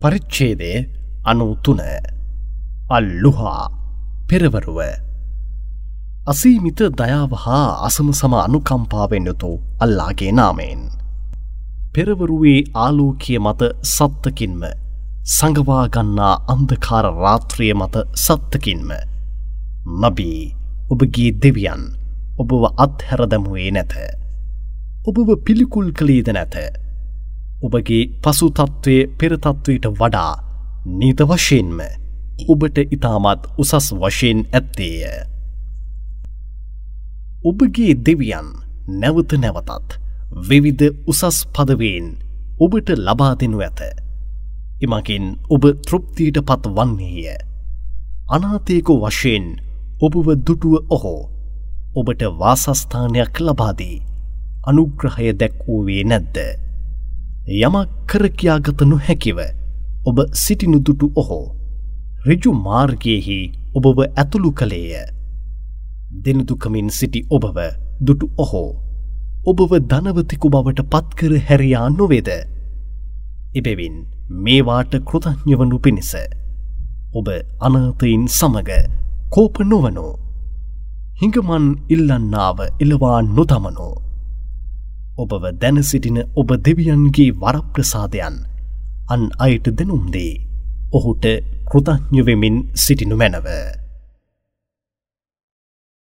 පරිච්චේදය අනුතුන අල්ලුහා පෙරවරුව අසීමිත දයාව හා අසම සම අනුකම්පාවෙන් යුතු අල්ලාගේ නාමයෙන්. පෙරවරුවේ ආලෝකය මත සත්තකින්ම සඟවාගන්නා අන්දකාර රාත්‍රිය මත සත්තකින්ම නබී ඔබගේ දෙවියන් ඔබව අත්හැරදැමුවේ නැත. ඔබව පිළිකුල් කළේද නැත. ඔබගේ පසුතත්ත්වය පෙරතත්වයට වඩා නීත වශයෙන්ම ඔබට ඉතාමත් උසස් වශයෙන් ඇත්තේය. ඔබගේ දෙවියන් නැවත නැවතත් විවිධ උසස් පදවෙන් ඔබට ලබා දෙනු ඇත. එමකින් ඔබ තෘප්තියට පත් වන්නේය. අනාතයකු වශයෙන් ඔබව දුටුව ඔහෝ ඔබට වාසස්ථානයක් ලබාදී අනුග්‍රහය දැක්වූවේ නැද්ද. යමක් කරකයාගත නොහැකිව ඔබ සිටිනුදුටු ඔහෝ රිජු මාර්ගයෙහි ඔබව ඇතුළු කළේය. දෙනදුකමින් සිටි ඔබව දුටු ඔහෝ ඔබව ධනවතිකු බවට පත්කර හැරයා නොවේද. එබැවින් මේවාට කෘතඥවනු පිණිස. ඔබ අනතයින් සමග කෝප නොවනෝ. හිඟමන් ඉල්ලන්නාව එලවා නොතමනෝ. ඔබව දැනසිටින ඔබ දෙවියන්ගේ වරප්‍රසාදයන් අන් අයට දෙනුම්දේ ඔහුට කෘතඥවෙමින් සිටිනු මැනව.